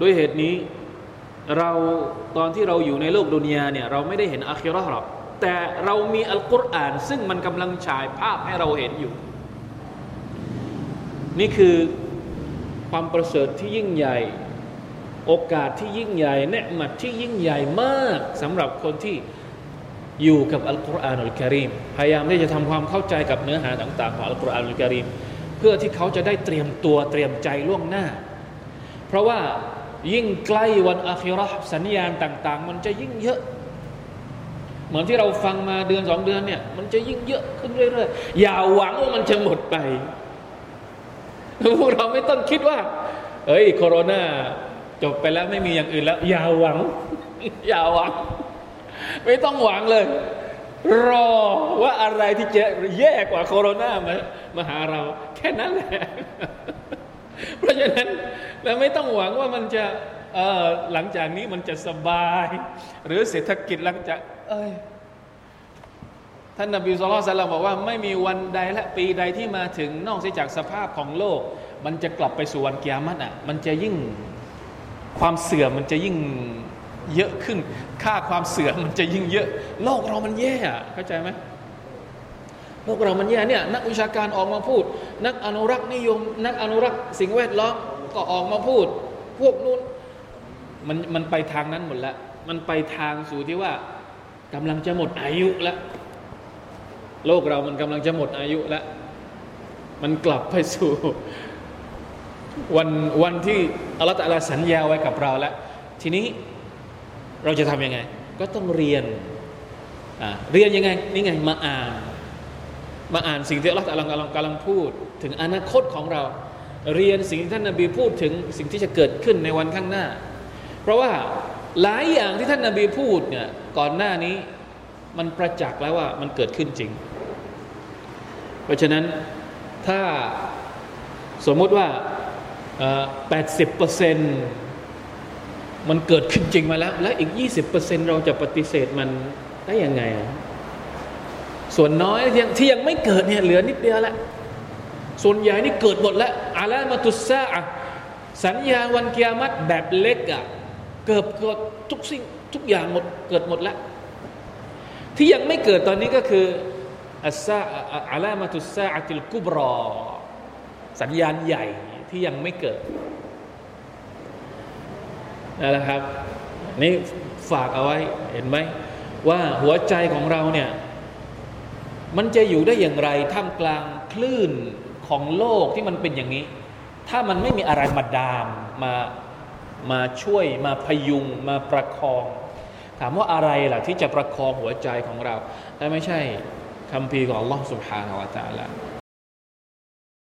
ด้วยเหตุนี้เราตอนที่เราอยู่ในโลกดุนยาเนี่ยเราไม่ได้เห็นอาคิราะห์หรอกแต่เรามีอัลกุรอานซึ่งมันกำลังฉายภาพให้เราเห็นอยู่ นี่คือความประเสริฐที่ยิ่งใหญ่ โอกาสที่ยิ่งใหญ่เนืมัดที่ยิ่งใหญ่มากสำหรับคนที่อยู่กับอัลกุรอานอัลกิริมพยายามที่จะทำความเข้าใจกับเนื้อหาต่างๆของอัลกุรอานอัลกิริมเพื่อที่เขาจะได้เตรียมตัวเตรียมใจล่วงหน้า เพราะว่า ยิ่งใกล้วันอาคิราะสัญญาณต่าง ๆ มันจะยิ่งเยอะ เหมือนที่เราฟังมาเดือนสองเดือนเนี่ยมันจะยิ่งเยอะขึ้นเรื่อยๆอย่าหวังว่ามันจะหมดไปพวกเราไม่ต้องคิดว่าเฮ้ยโคโรนาจบไปแล้วไม่มีอย่างอื่นแล้ว อย่าหวัง อย่าหวัง ไม่ต้องหวังเลย รอว่าอะไรที่จะแย่กว่าโคโรนามามาหาเรา แค่นั้นแหละ เพราะฉะนั้น เราไม่ต้องหวังว่ามันจะเออหลังจากนี้มันจะสบาย หรือเศรษฐกิจหลังจาก เอ้ยท่านนบีสุลต่านบอกว่าไม่มีวันใดและปีใดที่มาถึงนอกจากสภาพของโลก มันจะกลับไปสู่วันกิยามัตอะมันจะยิ่งความเสื่อมมันจะยิ่งเยอะขึ้น ค่าความเสื่อมมันจะยิ่งเยอะ โลกเรามันแย่เข้าใจไหมโลกเรามันแย่เนี่ยนักวิชาการออกมาพูด นักอนุรักษ์นิยม นักอนุรักษ์สิ่งแวดล้อม ก็ออกมาพูด พวกนู้นมันมันไปทางนั้นหมดแล้ว มันไปทางสู่ที่ว่ากำลังจะหมดอายุแล้ว โลกเรามันกำลังจะหมดอายุแล้ว มันกลับไปสู่วันวันที่อัลลอฮฺตะลาสัญญาไว้กับเราแล้ว ทีนี้เราจะทำยังไง ก็ต้องเรียนเรียนยังไงนี่ไงมาอ่าน มาอ่านสิ่งที่อัลลอฮฺตะลากำลังกำลังพูด ถึงอนาคตของเรา เรียนสิ่งที่ท่านนาบีพูดถึงสิ่งที่จะเกิดขึ้นในวันข้างหน้า เพราะว่าหลายอย่างที่ท่านนาบีพูดเนี่ยก่อนหน้านี้มันประจักษ์แล้วว่ามันเกิดขึ้นจริง เพราะฉะนั้นถ้าสมมติว่า 80%มันเกิดขึ้นจริงมาแล้ว และอีก 20%เราจะปฏิเสธมันได้ยังไง ส่วนน้อยที่ยังที่ยังไม่เกิดเนี่ยเหลือนิดเดียวละ ส่วนใหญ่นี่เกิดหมดแล้วอาลามาตุสซาอะสัญญาวันกิยามัตแบบเล็กอะเกิดเกิดทุกสิ่งทุกอย่างหมดเกิดหมดแล้ว ที่ยังไม่เกิดตอนนี้ก็คืออัสซาอาลามาตุสซาอัติลกุบรอ สัญญาณใหญ่ที่ยังไม่เกิดนั่นแหละครับนี่ฝากเอาไว้เห็นไหมว่าหัวใจของเราเนี่ยมันจะอยู่ได้อย่างไรท่ามกลางคลื่น ของโลกที่มันเป็นอย่างนี้ ถ้ามันไม่มีอะไรมาดามมามาช่วยมาพยุงมาประคอง ถามว่าอะไรล่ะที่จะประคองหัวใจของเราแต่ไม่ใช่คำพีของ Allah سبحانه และ تعالى